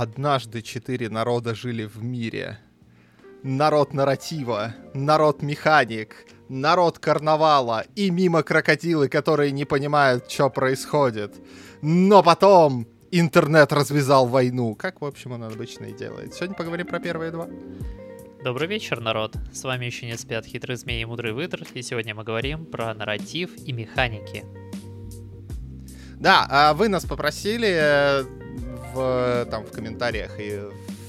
Однажды четыре народа жили в мире. Народ нарратива, народ механик, народ карнавала и мимо крокодилы, которые не понимают, что происходит. Но потом интернет развязал войну, как, в общем, он обычно и делает. Сегодня поговорим про первые два. Добрый вечер, народ! С вами еще не спят хитрый змей и мудрый выдр, и сегодня мы говорим про нарратив и механики. Да, а вы нас попросили э, в, там, в комментариях и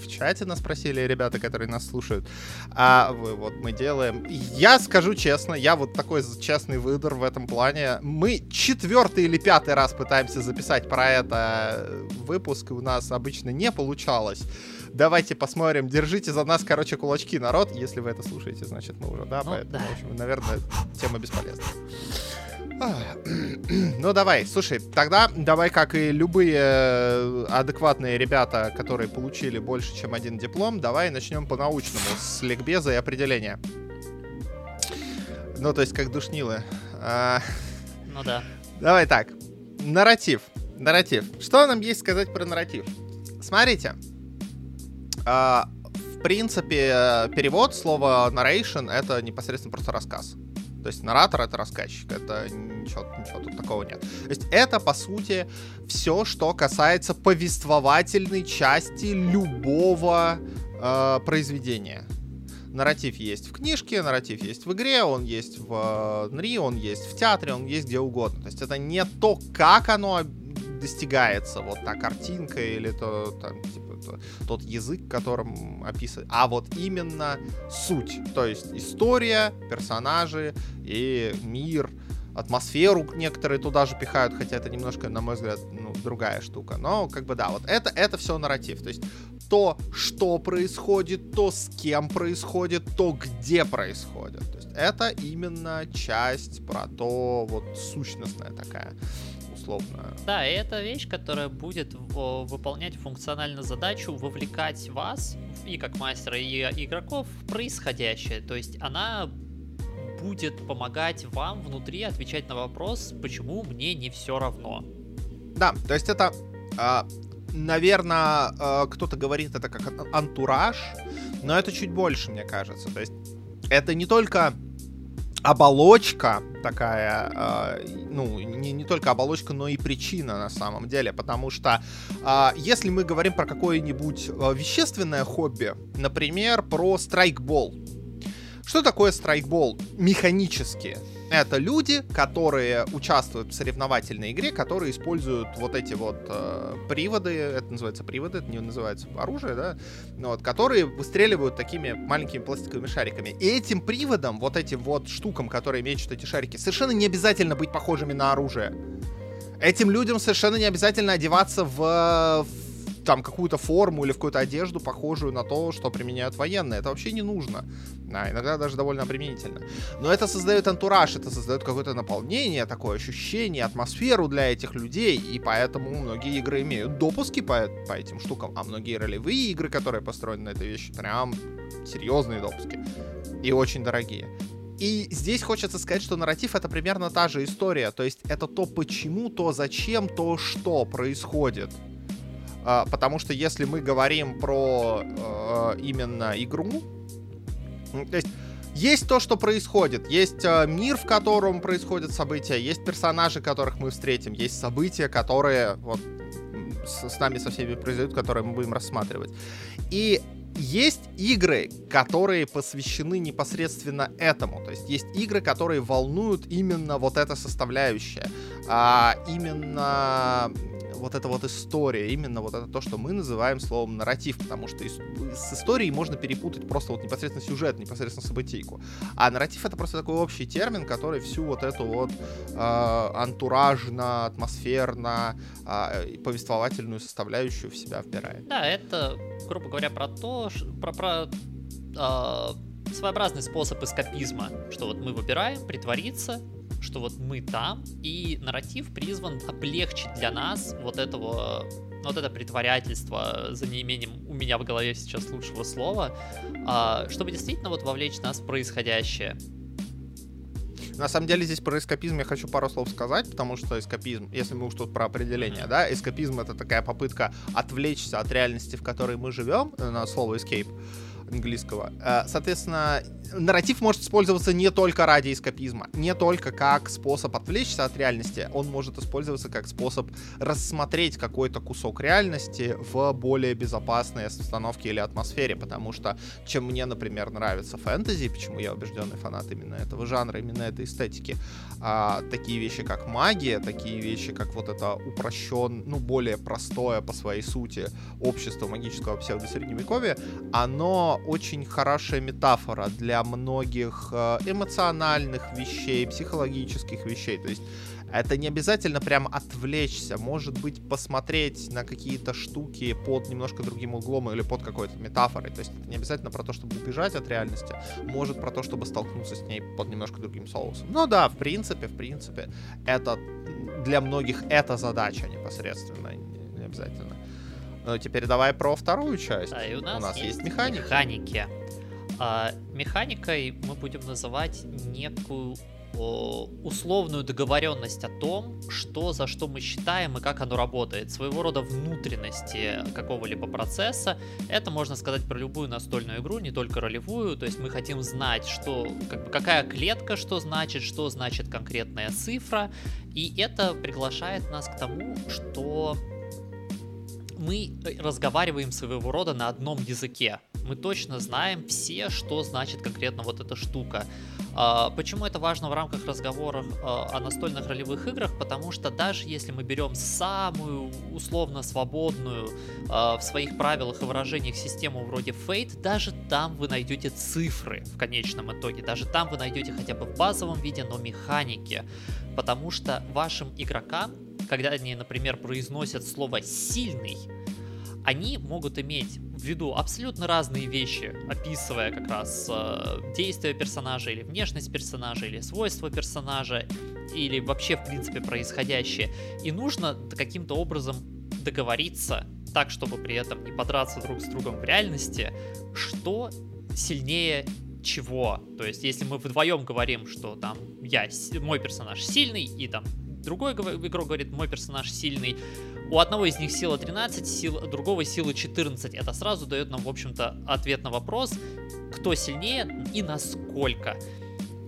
в чате нас спросили ребята, которые нас слушают. А вот мы делаем. Я скажу честно, я вот такой честный выдор в этом плане. Мы четвертый или пятый раз пытаемся записать про это выпуск, и у нас обычно не получалось. Давайте посмотрим. Держите за нас, короче, кулачки, народ. Если вы это слушаете, значит, мы уже, да, ну, поэтому, да. в общем, наверное, тема бесполезна. Ну давай, слушай, тогда давай, как и любые э, адекватные ребята, которые получили больше, чем один диплом, давай начнем по-научному, с ликбеза и определения. Ну, то есть, как душнилы. А... Ну да. Давай так. Нарратив. Нарратив. Что нам есть сказать про нарратив? Смотрите. А, в принципе, э, перевод слова narration — это непосредственно просто рассказ. То есть наратор это рассказчик, это ничего, ничего тут такого нет. То есть это, по сути, все, что касается повествовательной части любого э, произведения. Нарратив есть в книжке, нарратив есть в игре, он есть в НРИ, он есть в театре, он есть где угодно. То есть это не то, как оно достигается, вот та картинка или то, там, типа, тот язык, которым описывает, а вот именно суть. То есть история, персонажи и мир, атмосферу некоторые туда же пихают, хотя это немножко, на мой взгляд, ну, другая штука. Но, как бы, да, вот это, это все нарратив. То есть то, что происходит, то, с кем происходит, то, где происходит. То есть это именно часть про то, вот, сущностная такая условно. Да, и это вещь, которая будет выполнять функциональную задачу вовлекать вас, и как мастера, и игроков, в происходящее. То есть она будет помогать вам внутри отвечать на вопрос, почему мне не все равно. Да, то есть это, э, наверное, э, кто-то говорит это как антураж, но это чуть больше, мне кажется. То есть это не только оболочка такая, э, ну, не, не только оболочка, но и причина на самом деле, потому что э, если мы говорим про какое-нибудь э, вещественное хобби, например, про страйкбол, что такое страйкбол механически? Это люди, которые участвуют в соревновательной игре, которые используют вот эти вот э, приводы, это называется приводы, это не называется оружие, да, вот, которые выстреливают такими маленькими пластиковыми шариками. И этим приводом, вот этим вот штукам, которые мечут эти шарики, совершенно не обязательно быть похожими на оружие. Этим людям совершенно не обязательно одеваться в, в там какую-то форму или в какую-то одежду, похожую на то, что применяют военные. Это вообще не нужно. А, иногда даже довольно обременительно. Но это создает антураж, это создает какое-то наполнение, такое ощущение, атмосферу для этих людей, и поэтому многие игры имеют допуски по, по этим штукам, а многие ролевые игры, которые построены на этой вещи, прям серьезные допуски. И очень дорогие. И здесь хочется сказать, что нарратив это примерно та же история. То есть это то почему, то зачем, то что происходит. А, потому что если мы говорим про э, именно игру, то есть есть то, что происходит, есть э, мир, в котором происходят события, есть персонажи, которых мы встретим, есть события, которые вот с, нами со всеми произойдут, которые мы будем рассматривать. И есть игры, которые посвящены непосредственно этому. То есть есть игры, которые волнуют именно вот эта составляющая. А, именно вот эта вот история, именно вот это то, что мы называем словом нарратив, потому что с историей можно перепутать просто вот непосредственно сюжет, непосредственно событийку. А нарратив это просто такой общий термин, который всю вот эту вот э, антуражно, атмосферно, э, повествовательную составляющую в себя вбирает. Да, это, грубо говоря, про то, про, про э, своеобразный способ эскапизма, что вот мы выбираем притвориться, что вот мы там, и нарратив призван облегчить для нас вот этого вот это притворятельство за неимением у меня в голове сейчас лучшего слова, а, чтобы действительно вот вовлечь нас в происходящее. На самом деле здесь про эскапизм я хочу пару слов сказать, потому что эскапизм, если мы уж тут про определение, да, эскапизм это такая попытка отвлечься от реальности, в которой мы живем, э, на слово escape, английского. Э, соответственно, нарратив может использоваться не только ради эскапизма, не только как способ отвлечься от реальности, он может использоваться как способ рассмотреть какой-то кусок реальности в более безопасной обстановке или атмосфере, потому что чем мне, например, нравится фэнтези, почему я убежденный фанат именно этого жанра, именно этой эстетики, а, такие вещи, как магия, такие вещи, как вот это упрощен, ну, более простое по своей сути общество магического псевдосредневековья, оно очень хорошая метафора для многих э, эмоциональных вещей, психологических вещей. То есть это не обязательно прям отвлечься, может быть, посмотреть на какие-то штуки под немножко другим углом или под какой-то метафорой. То есть это не обязательно про то, чтобы убежать от реальности, может про то, чтобы столкнуться с ней под немножко другим соусом. Ну да, в принципе, в принципе, это для многих это задача непосредственно, не обязательно. Ну, теперь давай про вторую часть. Да, и у нас, у нас есть, есть механики. механики. А, механикой мы будем называть некую условную договоренность о том, что за что мы считаем и как оно работает, своего рода внутренности какого-либо процесса. Это можно сказать про любую настольную игру, не только ролевую. То есть мы хотим знать, что как бы, какая клетка что значит, что значит конкретная цифра. И это приглашает нас к тому, что мы разговариваем своего рода на одном языке. Мы точно знаем все, что значит конкретно вот эта штука. А, почему это важно в рамках разговоров а, о настольных ролевых играх? Потому что даже если мы берем самую условно свободную а, в своих правилах и выражениях систему вроде Fate, даже там вы найдете цифры в конечном итоге. Даже там вы найдете хотя бы в базовом виде, но механики. Потому что вашим игрокам когда они, например, произносят слово «сильный», они могут иметь в виду абсолютно разные вещи, описывая как раз э, действия персонажа или внешность персонажа или свойства персонажа или вообще в принципе происходящее. И нужно каким-то образом договориться так, чтобы при этом не подраться друг с другом в реальности, что сильнее чего. То есть, если мы вдвоем говорим, что там я, мой персонаж сильный, и там другой игрок говорит, мой персонаж сильный. У одного из них сила 13, сил, другого сила 14. Это сразу дает нам, в общем-то, ответ на вопрос, кто сильнее и насколько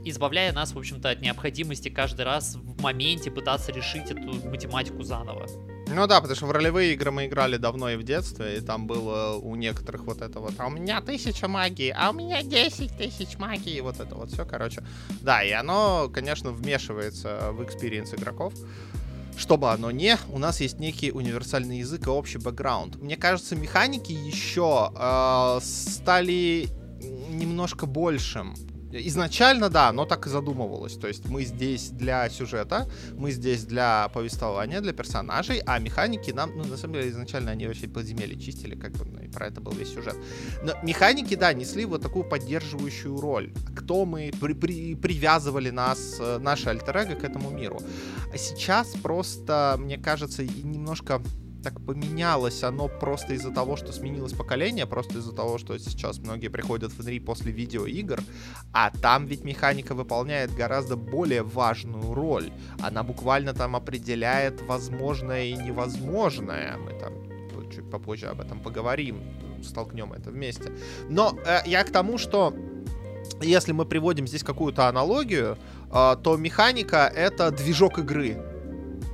избавляя нас, в общем-то, от необходимости каждый раз в моменте пытаться решить эту математику заново. Ну да, потому что в ролевые игры мы играли давно и в детстве, и там было у некоторых вот это вот, а у меня тысяча магии, а у меня 10 тысяч магии, и вот это вот все, короче. Да, и оно, конечно, вмешивается в experience игроков. Что бы оно не, у нас есть некий универсальный язык и общий бэкграунд. Мне кажется, механики еще э, стали немножко большим Изначально, да, но так и задумывалось. То есть мы здесь для сюжета, мы здесь для повествования, для персонажей, а механики нам, ну, на самом деле, изначально они вообще подземелье чистили, как бы, ну, и про это был весь сюжет. Но механики, да, несли вот такую поддерживающую роль. Кто мы, при, при, привязывали нас, э, наши альтер к этому миру. А сейчас просто, мне кажется, немножко так поменялось оно просто из-за того, что сменилось поколение, просто из-за того, что сейчас многие приходят в NRI после видеоигр, а там ведь механика выполняет гораздо более важную роль. Она буквально там определяет возможное и невозможное. Мы там чуть попозже об этом поговорим, столкнем это вместе. Но э, я к тому, что если мы приводим здесь какую-то аналогию, э, то механика — это движок игры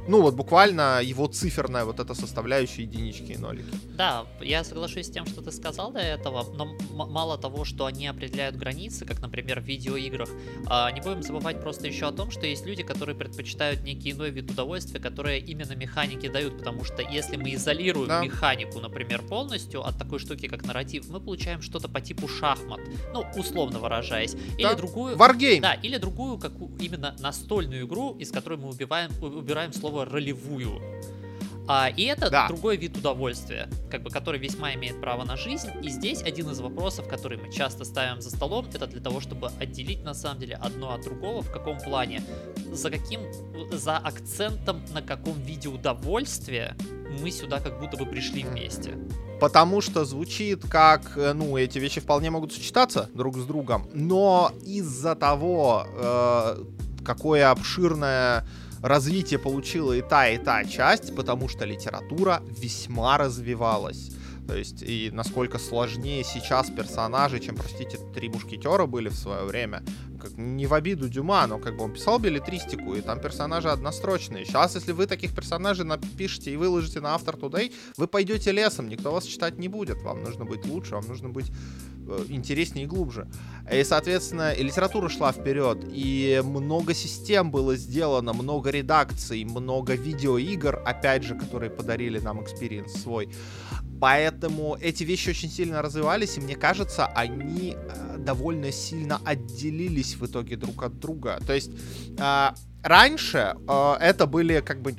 ну, вот буквально его циферная вот эта составляющая единички и нолики. Да, я соглашусь с тем, что ты сказал до этого, но мало того, что они определяют границы, как, например, в видеоиграх, а, не будем забывать просто еще о том, что есть люди, которые предпочитают некий иной вид удовольствия, которые именно механики дают, потому что если мы изолируем да. механику, например, полностью от такой штуки, как нарратив, мы получаем что-то по типу шахмат, ну, условно выражаясь, или да. другую... Wargame. Да, или другую, как именно настольную игру, из которой мы убиваем, убираем слово слово ролевую. А, и это да. другой вид удовольствия, как бы, который весьма имеет право на жизнь. И здесь один из вопросов, который мы часто ставим за столом, это для того, чтобы отделить на самом деле одно от другого. В каком плане? За каким, за акцентом на каком виде удовольствия мы сюда как будто бы пришли вместе. Потому что звучит как, э, ну, эти вещи вполне могут сочетаться друг с другом, но из-за того, э, какое обширное развитие получила и та, и та часть, потому что литература весьма развивалась. То есть, и насколько сложнее сейчас персонажи, чем, простите, три мушкетера были в свое время. Как, не в обиду Дюма, но как бы он писал беллетристику, и там персонажи однострочные. Сейчас, если вы таких персонажей напишите и выложите на Author Today, вы пойдете лесом, никто вас читать не будет. Вам нужно быть лучше, вам нужно быть интереснее и глубже. И, соответственно, и литература шла вперед, и много систем было сделано, много редакций, много видеоигр, опять же, которые подарили нам experience свой. Поэтому эти вещи очень сильно развивались, и мне кажется, они э, довольно сильно отделились в итоге друг от друга. То есть э, раньше э, это были как бы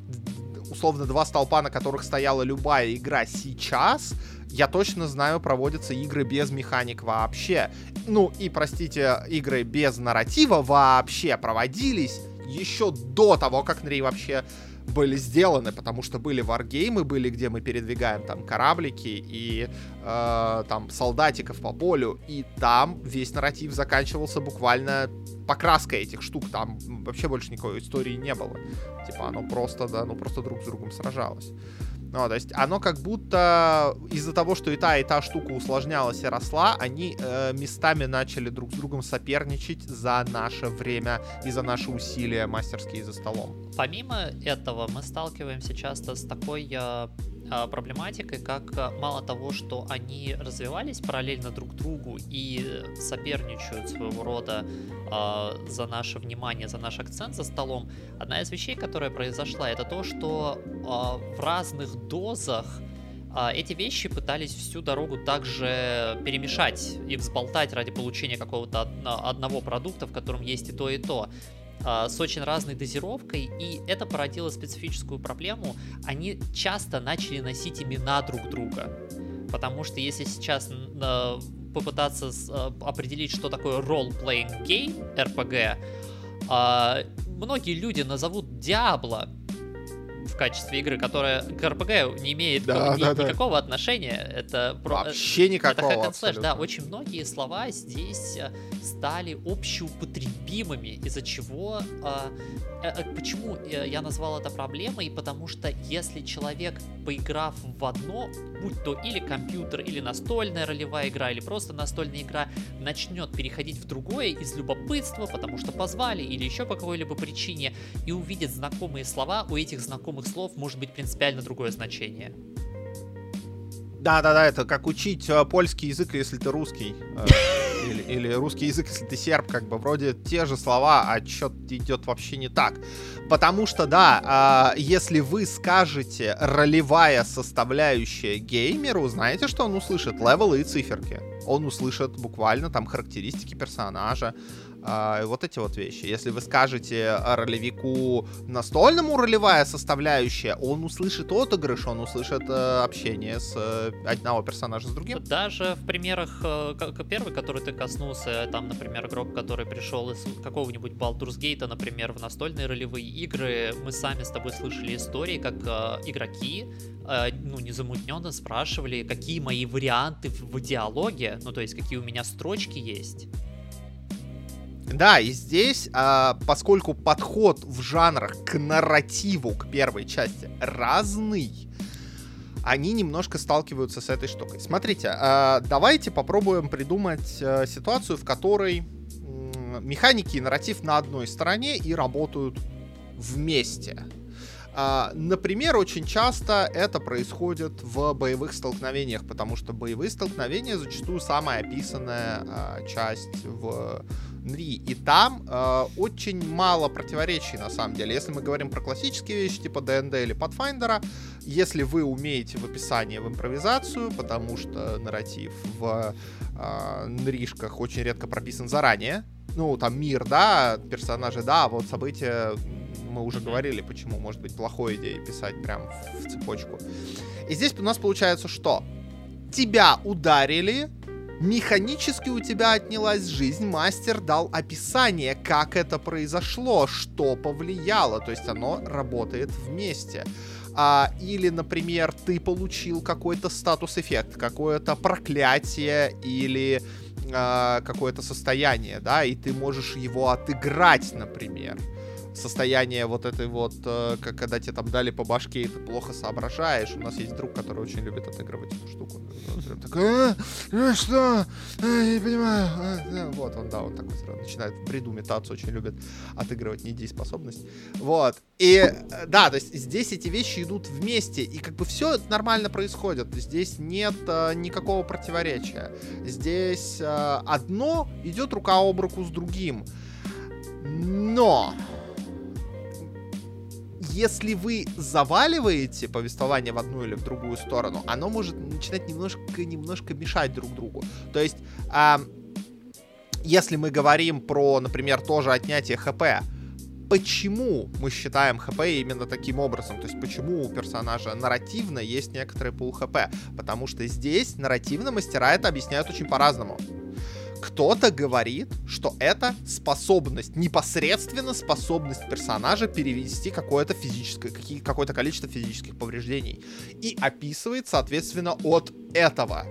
условно два столпа, на которых стояла любая игра. Сейчас я точно знаю, проводятся игры без механик вообще. Ну и, простите, игры без нарратива вообще проводились еще до того, как Нри вообще были сделаны, потому что были варгеймы, были, где мы передвигаем там кораблики и э, там солдатиков по полю, и там весь нарратив заканчивался буквально покраской этих штук, там вообще больше никакой истории не было. Типа оно просто, да, ну просто друг с другом сражалось. Ну, то есть оно как будто из-за того, что и та, и та штука усложнялась и росла, они э, местами начали друг с другом соперничать за наше время и за наши усилия мастерские за столом. Помимо этого, мы сталкиваемся часто с такой э, проблематикой, как а, мало того, что они развивались параллельно друг другу и соперничают своего рода э, за наше внимание, за наш акцент за столом, одна из вещей, которая произошла, это то, что э, в разных дозах эти вещи пытались всю дорогу также перемешать и взболтать ради получения какого-то одного продукта, в котором есть и то, и то. А, с очень разной дозировкой, и это породило специфическую проблему. Они часто начали носить имена друг друга. Потому что если сейчас попытаться э, определить, что такое role-playing game, RPG, э, многие люди назовут Diablo качестве игры, которая к RPG не имеет да, ни, да, никакого да. отношения. Это вообще никакого. Это hack Да, очень многие слова здесь э, стали общеупотребимыми, из-за чего э, э, почему я назвал это проблемой, потому что если человек, поиграв в одно, будь то или компьютер, или настольная ролевая игра, или просто настольная игра, начнет переходить в другое из любопытства, потому что позвали, или еще по какой-либо причине, и увидит знакомые слова, у этих знакомых слов может быть принципиально другое значение. Да, да, да, это как учить э, польский язык, если ты русский. Э, или, или русский язык, если ты серб, как бы вроде те же слова, а что-то идет вообще не так. Потому что, да, э, если вы скажете ролевая составляющая геймеру, знаете, что он услышит? Левелы и циферки. Он услышит буквально там характеристики персонажа, а, вот эти вот вещи. Если вы скажете ролевику настольному ролевая составляющая, он услышит отыгрыш, он услышит э, общение с э, одного персонажа с другим. Даже в примерах, э, как первый, который ты коснулся, там, например, игрок, который пришел из какого-нибудь Baldur's Gate, например, в настольные ролевые игры, мы сами с тобой слышали истории, как э, игроки, э, ну, незамутненно спрашивали, какие мои варианты в, в диалоге, ну, то есть, какие у меня строчки есть. Да, и здесь, а, поскольку подход в жанрах к нарративу, к первой части разный, они немножко сталкиваются с этой штукой. Смотрите, а, давайте попробуем придумать а, ситуацию, в которой механики и нарратив на одной стороне и работают вместе. А, например, очень часто это происходит в боевых столкновениях, потому что боевые столкновения зачастую самая описанная часть в Нри. И там э, очень мало противоречий, на самом деле. Если мы говорим про классические вещи, типа ДНД или Pathfinder, если вы умеете в описании в импровизацию, потому что нарратив в э, Нришках очень редко прописан заранее, ну, там мир, да, персонажи, да, а вот события мы уже говорили, почему может быть плохой идеей писать прям в цепочку. И здесь у нас получается что? Тебя ударили, Механически у тебя отнялась жизнь, мастер дал описание, как это произошло, что повлияло, то есть оно работает вместе. А, или, например, ты получил какой-то статус-эффект, какое-то проклятие или а, какое-то состояние, да, и ты можешь его отыграть, например. Состояние вот этой вот, э, как когда тебе там дали по башке, и ты плохо соображаешь. У нас есть друг, который очень любит отыгрывать эту штуку. Он такой, а, что? А, не понимаю. Вот он, да, он такой сразу начинает в бреду метаться, очень любит отыгрывать недееспособность. Вот. И да, то есть здесь эти вещи идут вместе, и как бы все нормально происходит. Здесь нет а, никакого противоречия. Здесь а, одно идет рука об руку с другим. Но если вы заваливаете повествование в одну или в другую сторону, оно может начинать немножко, немножко мешать друг другу. То есть, э, если мы говорим про, например, тоже отнятие ХП, почему мы считаем ХП именно таким образом? То есть почему у персонажа нарративно есть некоторый пул ХП? Потому что здесь нарративно мастера это объясняют очень по-разному. Кто-то говорит, что это способность, непосредственно способность персонажа перевести какое-то физическое, какое-то количество физических повреждений. И описывает, соответственно, от этого.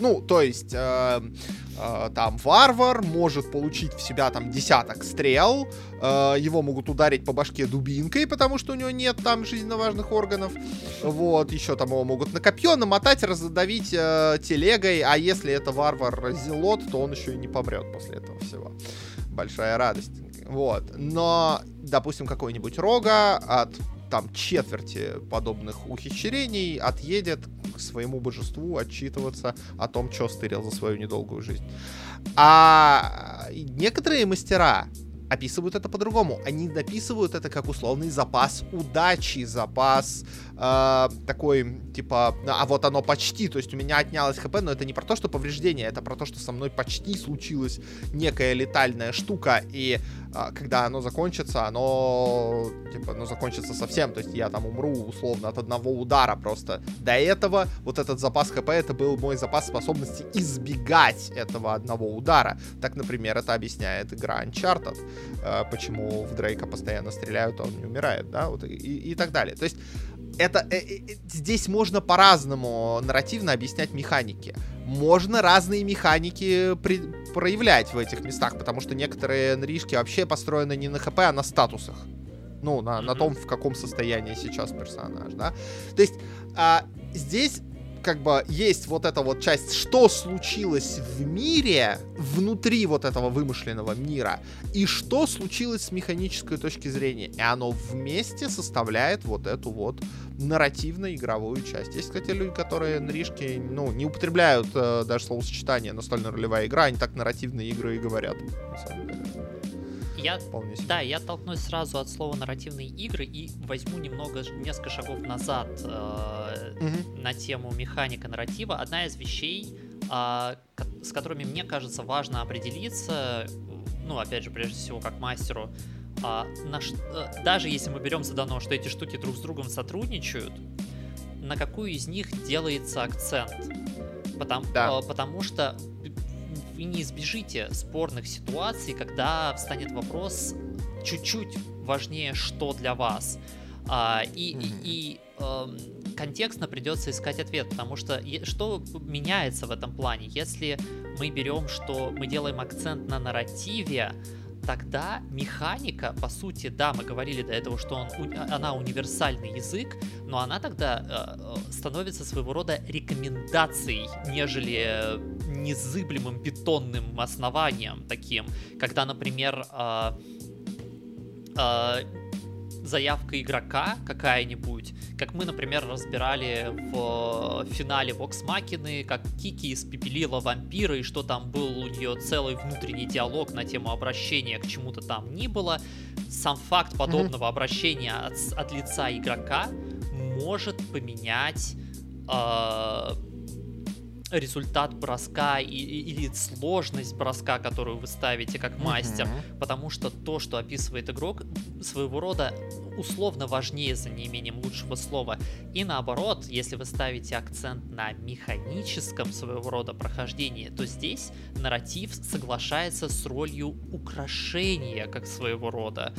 Ну, то есть, э, э, там, варвар может получить в себя там десяток стрел, э, его могут ударить по башке дубинкой, потому что у него нет там жизненно важных органов. Вот, еще там его могут на копье намотать, раздавить э, телегой, а если это варвар Зелот, то он еще и не помрет после этого всего. Большая радость. Вот. Но, допустим, какой-нибудь рога от там четверти подобных ухищрений отъедет к своему божеству отчитываться о том, что стырил за свою недолгую жизнь. А некоторые мастера описывают это по-другому. Они дописывают это как условный запас удачи, запас э, такой, типа, а вот оно почти, то есть у меня отнялось хп, но это не про то, что повреждение, это про то, что со мной почти случилась некая летальная штука, и э, когда оно закончится, оно, типа, оно закончится совсем, то есть я там умру условно от одного удара просто. До этого вот этот запас хп, это был мой запас способности избегать этого одного удара. Так, например, это объясняет игра Uncharted, почему в Дрейка постоянно стреляют, а он не умирает, да, вот и, и так далее. То есть это э, э, э, здесь можно по-разному нарративно объяснять механики. Можно разные механики при, проявлять в этих местах, потому что некоторые нришки вообще построены не на ХП, а на статусах. Ну, на, на том, в каком состоянии сейчас персонаж, да. То есть а, здесь как бы есть вот эта вот часть, что случилось в мире, внутри вот этого вымышленного мира, и что случилось с механической точки зрения. И оно вместе составляет вот эту вот нарративно-игровую часть. Есть, кстати, люди, которые нришки, ну, не употребляют э, даже словосочетание настольно-ролевая игра, они так нарративные игры и говорят, на самом деле я, да, я толкнусь сразу от слова нарративные игры и возьму немного, несколько шагов назад э, угу. на тему механика нарратива. Одна из вещей, э, с которыми мне кажется важно определиться, ну, опять же, прежде всего, как мастеру, э, на, э, даже если мы берем за дано, что эти штуки друг с другом сотрудничают, на какую из них делается акцент. Потому, да. э, потому что вы не избежите спорных ситуаций, когда встанет вопрос чуть-чуть важнее, что для вас. А, и, mm-hmm. и, и э, контекстно придется искать ответ, потому что что меняется в этом плане? Если мы берем, что мы делаем акцент на нарративе, тогда механика, по сути, да, мы говорили до этого, что он, она универсальный язык, но она тогда э, э, становится своего рода рекомендацией, нежели незыблемым бетонным основанием таким, когда, например, э, э, заявка игрока какая-нибудь, как мы, например, разбирали в финале Vox Machina, как Кики испепелила вампира, и что там был у нее целый внутренний диалог на тему обращения к чему-то там ни было. Сам факт подобного mm-hmm. обращения от, от лица игрока может поменять э, результат броска и, или сложность броска, которую вы ставите как мастер, mm-hmm. потому что то, что описывает игрок, своего рода условно важнее за неимением лучшего слова. И наоборот, если вы ставите акцент на механическом своего рода прохождении, то здесь нарратив соглашается с ролью украшения как своего рода.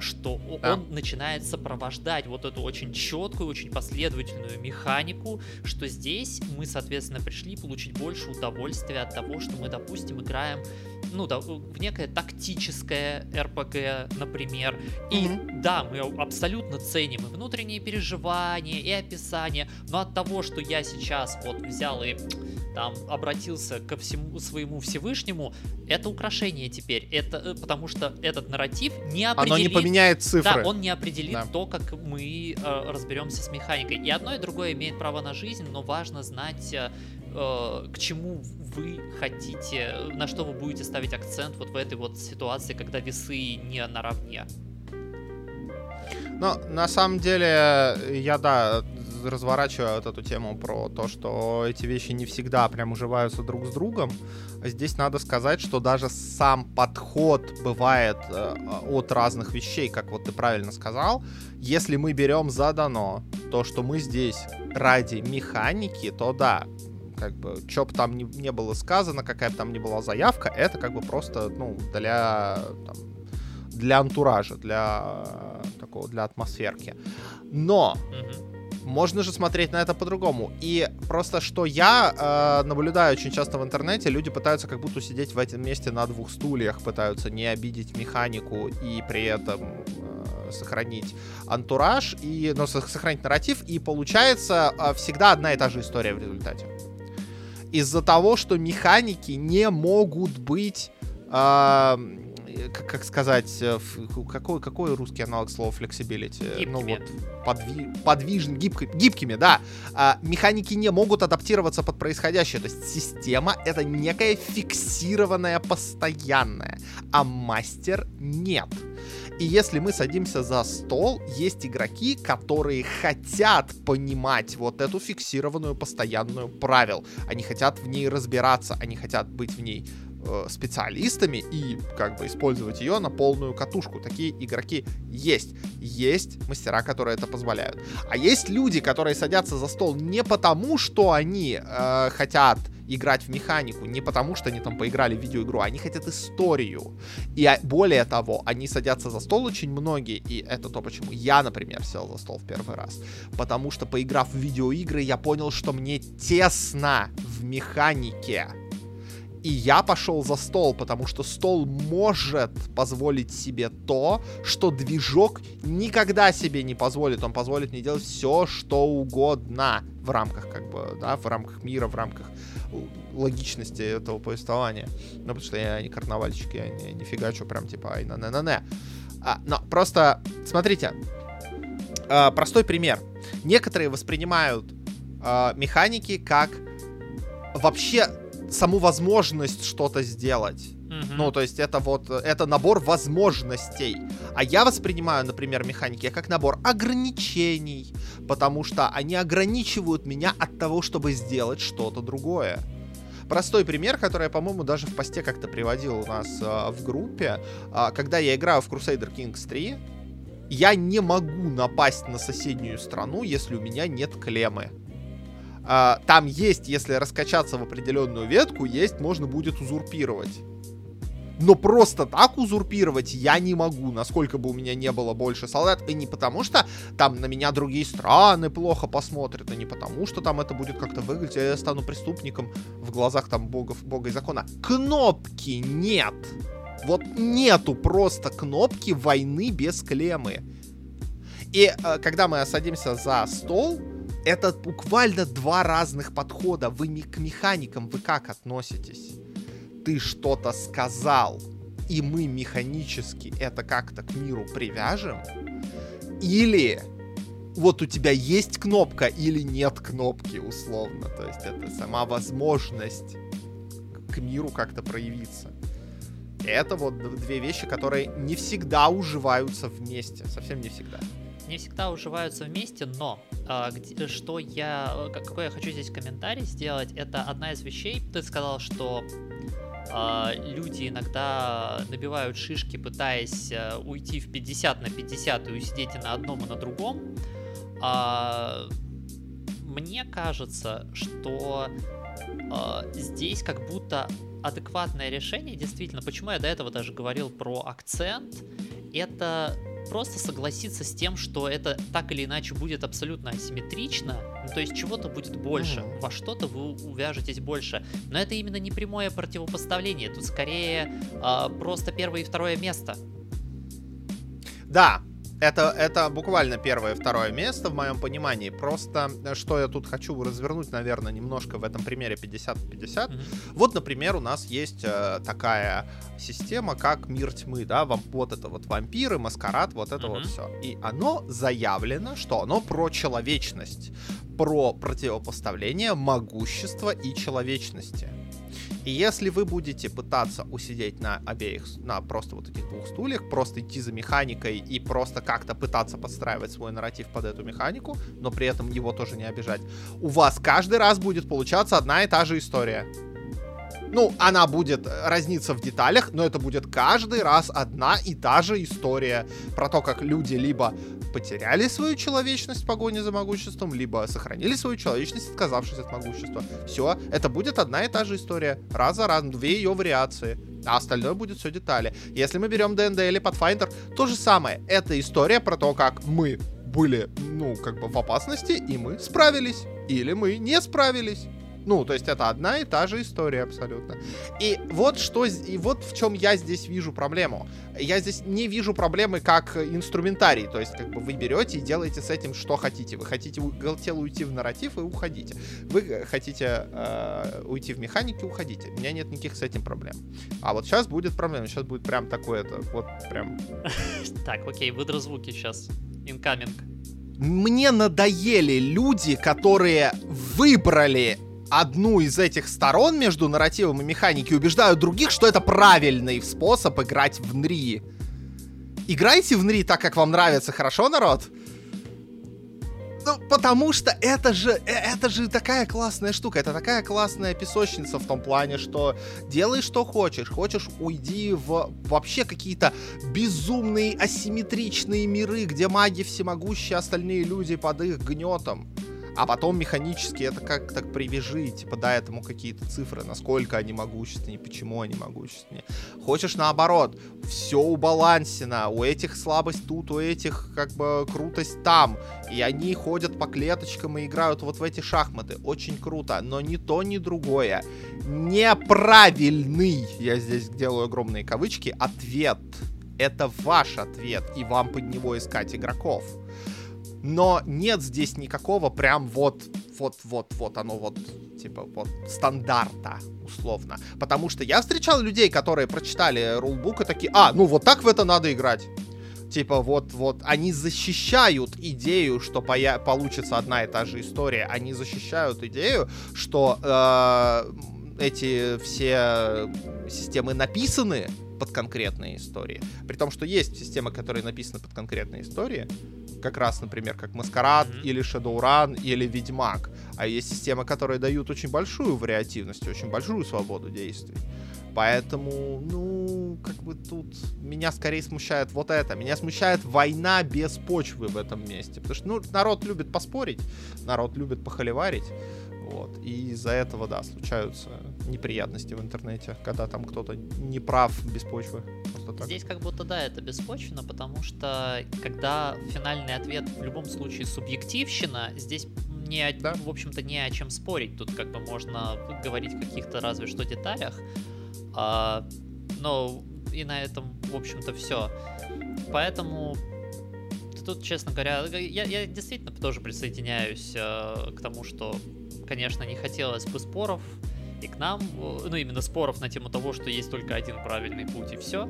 Что да. он начинает сопровождать вот эту очень четкую, очень последовательную механику, что здесь мы, соответственно, пришли получить больше удовольствия от того, что мы, допустим, играем ну, да, в некое тактическое РПГ, например. И mm-hmm. да, мы абсолютно ценим и внутренние переживания, и описание, но от того, что я сейчас вот взял и там обратился ко всему своему Всевышнему, это украшение теперь. Это э, потому что этот нарратив не определит... Оно не поменяет цифры. Да, он не определит да. то, как мы э, разберемся с механикой. И одно и другое имеет право на жизнь, но важно знать, э, э к чему вы хотите, на что вы будете ставить акцент вот в этой вот ситуации, когда весы не наравне. Ну, на самом деле, я, да, разворачиваю вот эту тему про то, что эти вещи не всегда прям уживаются друг с другом. Здесь надо сказать, что даже сам подход бывает э, от разных вещей, как вот ты правильно сказал. Если мы берем задано то, что мы здесь ради механики, то да, как бы, что бы там ни, не было сказано, какая бы там ни была заявка, это как бы просто, ну, для, там, для антуража, для такого, для атмосферки. Но можно же смотреть на это по-другому. И просто что я э, наблюдаю очень часто в интернете, люди пытаются как будто сидеть в этом месте на двух стульях, пытаются не обидеть механику и при этом э, сохранить антураж, и, но ну, сохранить нарратив, и получается э, всегда одна и та же история в результате из-за того, что механики не могут быть э, как, как сказать, э, какой, какой русский аналог слова flexibility? Гибкими. Ну вот, подви, подвижен, гибко, гибкими, да. А, механики не могут адаптироваться под происходящее. То есть система — это некая фиксированная, постоянная, а мастер — нет. И если мы садимся за стол, есть игроки, которые хотят понимать вот эту фиксированную постоянную правил. Они хотят в ней разбираться, они хотят быть в ней э, специалистами и как бы использовать ее на полную катушку. Такие игроки есть. Есть мастера, которые это позволяют. А есть люди, которые садятся за стол не потому, что они э, хотят играть в механику не потому, что они там поиграли в видеоигру, а они хотят историю. И более того, они садятся за стол очень многие, и это то, почему я, например, сел за стол в первый раз. Потому что, поиграв в видеоигры, я понял, что мне тесно в механике. И я пошел за стол, потому что стол может позволить себе то, что движок никогда себе не позволит. Он позволит мне делать все, что угодно в рамках, как бы, да, в рамках мира, в рамках логичности этого повествования. Ну, потому что я не карнавальщик, я не, не фигачу прям типа ай на на на на а, Но просто, смотрите, а, простой пример. Некоторые воспринимают а, механики как вообще саму возможность что-то сделать. Mm-hmm. Ну, то есть это вот, это набор возможностей. А я воспринимаю, например, механики как набор ограничений, потому что они ограничивают меня от того, чтобы сделать что-то другое. Простой пример, который я, по-моему, даже в посте как-то приводил у нас э, в группе. Э, когда я играю в Crusader Kings 3, я не могу напасть на соседнюю страну, если у меня нет клеммы. А, там есть, если раскачаться в определенную ветку, есть, можно будет узурпировать. Но просто так узурпировать я не могу, насколько бы у меня не было больше солдат. И не потому, что там на меня другие страны плохо посмотрят, и не потому, что там это будет как-то выглядеть, а я стану преступником в глазах там богов, бога и закона. Кнопки нет. Вот нету просто кнопки войны без клеммы. И э, когда мы садимся за стол, это буквально два разных подхода. Вы не к механикам, вы как относитесь? Ты что-то сказал, и мы механически это как-то к миру привяжем? Или вот у тебя есть кнопка или нет кнопки, условно. То есть это сама возможность к миру как-то проявиться. Это вот две вещи, которые не всегда уживаются вместе. Совсем не всегда не всегда уживаются вместе, но а, где, что я, какой я хочу здесь комментарий сделать, это одна из вещей. Ты сказал, что а, люди иногда набивают шишки, пытаясь а, уйти в 50 на 50 и усидеть и на одном, и на другом. А, мне кажется, что а, здесь как будто адекватное решение, действительно, почему я до этого даже говорил про акцент, это просто согласиться с тем, что это так или иначе будет абсолютно асимметрично, ну, то есть чего-то будет больше, mm-hmm. во что-то вы увяжетесь больше. Но это именно не прямое противопоставление, тут скорее э, просто первое и второе место. Да, это, это буквально первое и второе место в моем понимании. Просто э, что я тут хочу развернуть, наверное, немножко в этом примере 50 50. Mm-hmm. Вот, например, у нас есть э, такая система, как мир тьмы, да, вам, вот это вот вампиры, маскарад, вот это mm-hmm. вот все. И оно заявлено, что оно про человечность, про противопоставление могущества и человечности. И если вы будете пытаться усидеть на обеих, на просто вот этих двух стульях, просто идти за механикой и просто как-то пытаться подстраивать свой нарратив под эту механику, но при этом его тоже не обижать, у вас каждый раз будет получаться одна и та же история. Ну, она будет разниться в деталях, но это будет каждый раз одна и та же история про то, как люди либо потеряли свою человечность в погоне за могуществом, либо сохранили свою человечность, отказавшись от могущества. Все, это будет одна и та же история. Раз за разом, две ее вариации. А остальное будет все детали. Если мы берем ДНД или Pathfinder, то же самое. Это история про то, как мы были, ну, как бы в опасности, и мы справились. Или мы не справились. Ну, то есть это одна и та же история абсолютно. И вот что, и вот в чем я здесь вижу проблему. Я здесь не вижу проблемы как инструментарий, то есть как бы вы берете и делаете с этим что хотите. Вы хотите Галтел уйти в нарратив и уходите. Вы хотите э, уйти в механику, уходите. У меня нет никаких с этим проблем. А вот сейчас будет проблема, сейчас будет прям такое это, вот прям... Так, окей, выдрозвуки сейчас. Incoming. Мне надоели люди, которые выбрали одну из этих сторон между нарративом и механикой, убеждают других, что это правильный способ играть в НРИ. Играйте в НРИ так, как вам нравится, хорошо, народ? Ну, потому что это же, э, это же такая классная штука, это такая классная песочница в том плане, что делай что хочешь, хочешь уйди в вообще какие-то безумные асимметричные миры, где маги всемогущие, остальные люди под их гнетом а потом механически это как так привяжи, типа, дай этому какие-то цифры, насколько они могущественнее, почему они могущественнее. Хочешь наоборот, все убалансено, у этих слабость тут, у этих как бы крутость там, и они ходят по клеточкам и играют вот в эти шахматы. Очень круто, но ни то, ни другое. Неправильный, я здесь делаю огромные кавычки, ответ. Это ваш ответ, и вам под него искать игроков но нет здесь никакого прям вот, вот, вот, вот оно вот, типа, вот, стандарта, условно. Потому что я встречал людей, которые прочитали рулбук и такие, а, ну вот так в это надо играть. Типа, вот, вот, они защищают идею, что поя- получится одна и та же история. Они защищают идею, что э, эти все системы написаны под конкретные истории. При том, что есть системы, которые написаны под конкретные истории, как раз, например, как Маскарад mm-hmm. или Shadowrun или Ведьмак. А есть системы, которые дают очень большую вариативность, очень большую свободу действий. Поэтому, ну, как бы тут меня скорее смущает вот это. Меня смущает война без почвы в этом месте. Потому что, ну, народ любит поспорить, народ любит похоливарить. Вот. И из-за этого, да, случаются неприятности в интернете, когда там кто-то не прав без почвы. Здесь как будто, да, это беспочвенно, потому что когда финальный ответ в любом случае субъективщина, здесь не, о, да. в общем-то, не о чем спорить. Тут как бы можно говорить о каких-то разве что деталях. А, но и на этом, в общем-то, все. Поэтому тут, честно говоря, я, я действительно тоже присоединяюсь э, к тому, что конечно, не хотелось бы споров и к нам, ну, именно споров на тему того, что есть только один правильный путь и все.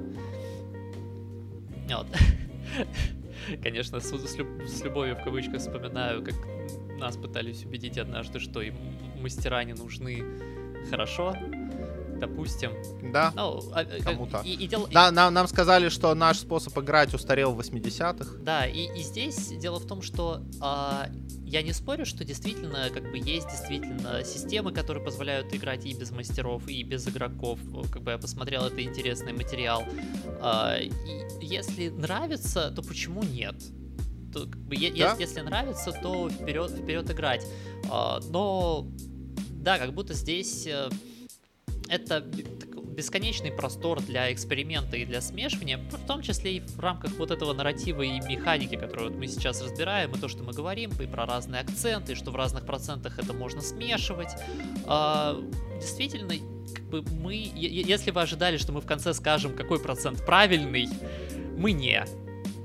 Вот. Конечно, с, с, с любовью в кавычках вспоминаю, как нас пытались убедить однажды, что им мастера не нужны хорошо, допустим. Да, ну, а, э, кому-то. И, и дел... Да, нам, нам сказали, что наш способ играть устарел в 80-х. Да, и, и здесь дело в том, что а, я не спорю, что действительно, как бы, есть действительно системы, которые позволяют играть и без мастеров, и без игроков. Как бы я посмотрел, это интересный материал. А, и если нравится, то почему нет? То, как бы, да? если, если нравится, то вперед, вперед играть. А, но да, как будто здесь э, это бесконечный простор для эксперимента и для смешивания, в том числе и в рамках вот этого нарратива и механики, которую вот мы сейчас разбираем, и то, что мы говорим, и про разные акценты, и что в разных процентах это можно смешивать. А, действительно, как бы мы, если вы ожидали, что мы в конце скажем, какой процент правильный, мы не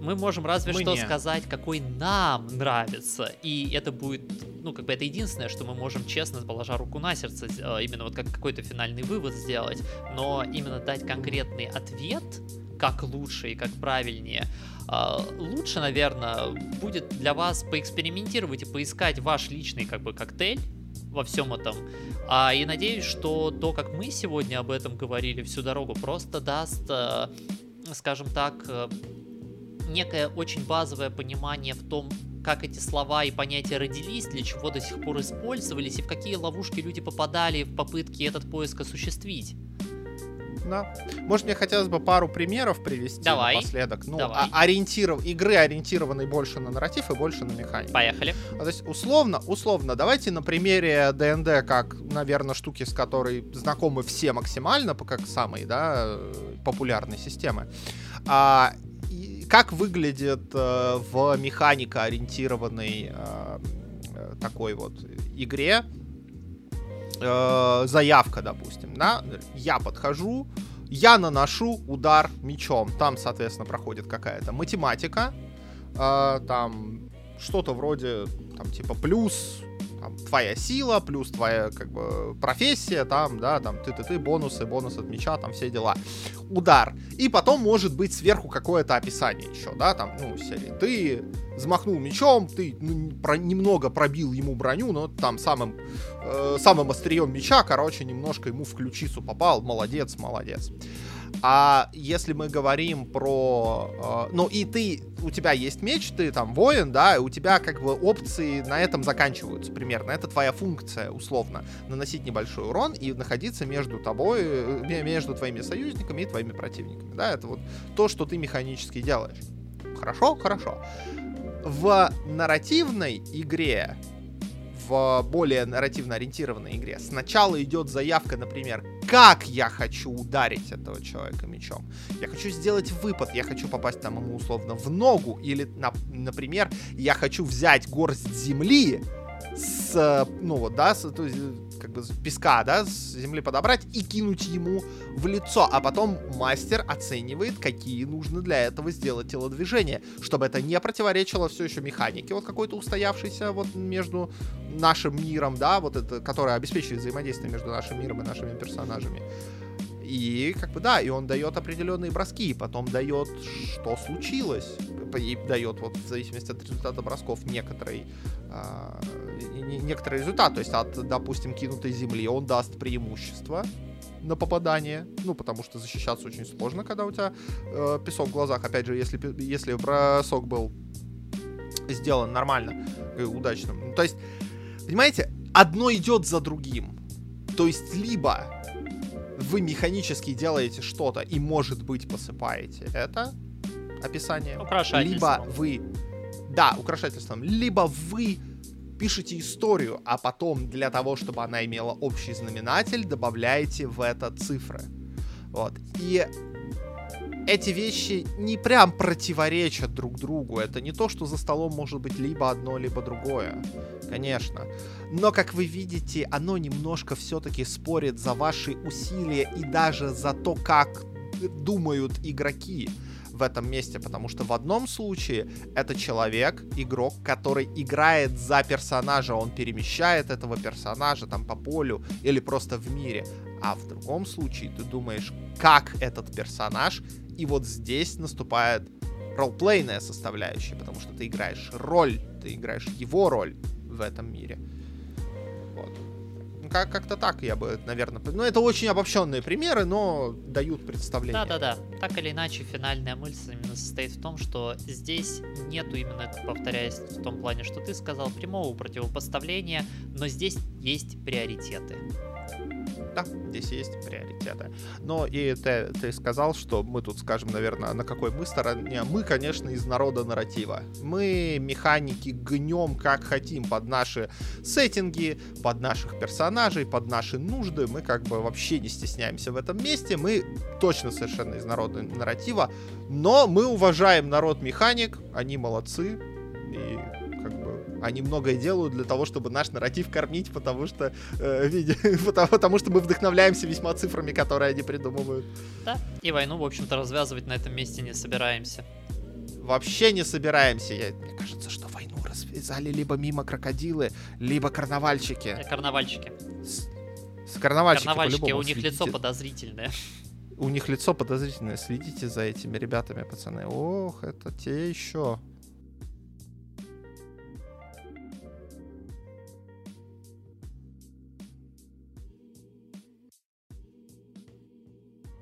мы можем разве мы что не. сказать, какой нам нравится. И это будет, ну, как бы это единственное, что мы можем честно, положа руку на сердце, э, именно вот как какой-то финальный вывод сделать. Но именно дать конкретный ответ, как лучше и как правильнее, э, лучше, наверное, будет для вас поэкспериментировать и поискать ваш личный как бы коктейль во всем этом. А, и надеюсь, что то, как мы сегодня об этом говорили всю дорогу, просто даст, э, скажем так, некое очень базовое понимание в том, как эти слова и понятия родились, для чего до сих пор использовались и в какие ловушки люди попадали в попытке этот поиск осуществить. Да. Может, мне хотелось бы пару примеров привести Давай. напоследок. Ну, Давай. Ориентиров... игры, ориентированные больше на нарратив и больше на механику. Поехали. А, то есть, условно, условно, давайте на примере ДНД, как, наверное, штуки, с которой знакомы все максимально, как самые, да, популярные системы. А, как выглядит э, в механика ориентированной э, э, такой вот игре? Э, заявка, допустим, да, я подхожу, я наношу удар мечом, там, соответственно, проходит какая-то математика, э, там что-то вроде, там, типа, плюс там, твоя сила, плюс твоя, как бы, профессия, там, да, там, ты-ты-ты, бонусы, бонус от меча, там, все дела. Удар. И потом может быть сверху какое-то описание еще, да, там, ну, серии. Ты взмахнул мечом, ты ну, про, немного пробил ему броню, но там самым, э, самым острием меча, короче, немножко ему в ключицу попал, молодец, молодец. А если мы говорим про... Э, ну, и ты... У тебя есть меч, ты там воин, да, у тебя как бы опции на этом заканчиваются примерно. Это твоя функция, условно. Наносить небольшой урон и находиться между тобой, э, между твоими союзниками и твоими противниками, да. Это вот то, что ты механически делаешь. Хорошо? Хорошо. В нарративной игре в более нарративно ориентированной игре сначала идет заявка, например, как я хочу ударить этого человека мечом. Я хочу сделать выпад, я хочу попасть там ему условно в ногу, или, на, например, я хочу взять горсть земли с, ну вот, да, с, то есть, как бы песка, да, с земли подобрать и кинуть ему в лицо, а потом мастер оценивает, какие нужно для этого сделать телодвижения, чтобы это не противоречило все еще механике вот какой-то устоявшейся вот между нашим миром, да, вот это, которая обеспечивает взаимодействие между нашим миром и нашими персонажами. И как бы да, и он дает определенные броски, и потом дает, что случилось, и дает вот в зависимости от результата бросков некоторый, а, некоторый результат. То есть от, допустим, кинутой земли он даст преимущество на попадание, ну потому что защищаться очень сложно, когда у тебя э, песок в глазах. Опять же, если если бросок был сделан нормально, и удачно. Ну, то есть, понимаете, одно идет за другим. То есть либо вы механически делаете что-то и, может быть, посыпаете это описание. Либо вы... Да, украшательством. Либо вы пишете историю, а потом для того, чтобы она имела общий знаменатель, добавляете в это цифры. Вот. И эти вещи не прям противоречат друг другу. Это не то, что за столом может быть либо одно, либо другое. Конечно. Но, как вы видите, оно немножко все-таки спорит за ваши усилия и даже за то, как думают игроки в этом месте, потому что в одном случае это человек, игрок, который играет за персонажа, он перемещает этого персонажа там по полю или просто в мире, а в другом случае ты думаешь, как этот персонаж и вот здесь наступает ролплейная составляющая, потому что ты играешь роль, ты играешь его роль в этом мире. Вот. Ну, как- как-то так я бы, наверное... Ну, это очень обобщенные примеры, но дают представление. Да-да-да. Так или иначе, финальная мысль именно состоит в том, что здесь нету именно, повторяясь в том плане, что ты сказал, прямого противопоставления, но здесь есть приоритеты. Да, здесь есть приоритеты. Но и ты, ты сказал, что мы тут скажем, наверное, на какой мы стороне. Мы, конечно, из народа нарратива. Мы механики гнем как хотим под наши сеттинги, под наших персонажей, под наши нужды. Мы как бы вообще не стесняемся в этом месте. Мы точно совершенно из народа нарратива. Но мы уважаем народ механик. Они молодцы. И они многое делают для того, чтобы наш нарратив кормить, потому что, э, види, потому, потому что мы вдохновляемся весьма цифрами, которые они придумывают. Да, и войну, в общем-то, развязывать на этом месте не собираемся. Вообще не собираемся. Я, мне кажется, что войну развязали либо мимо крокодилы, либо карнавальщики. Э, карнавальщики. С, с карнавальщики, карнавальщики у них лицо подозрительное. У них лицо подозрительное. Следите за этими ребятами, пацаны. Ох, это те еще.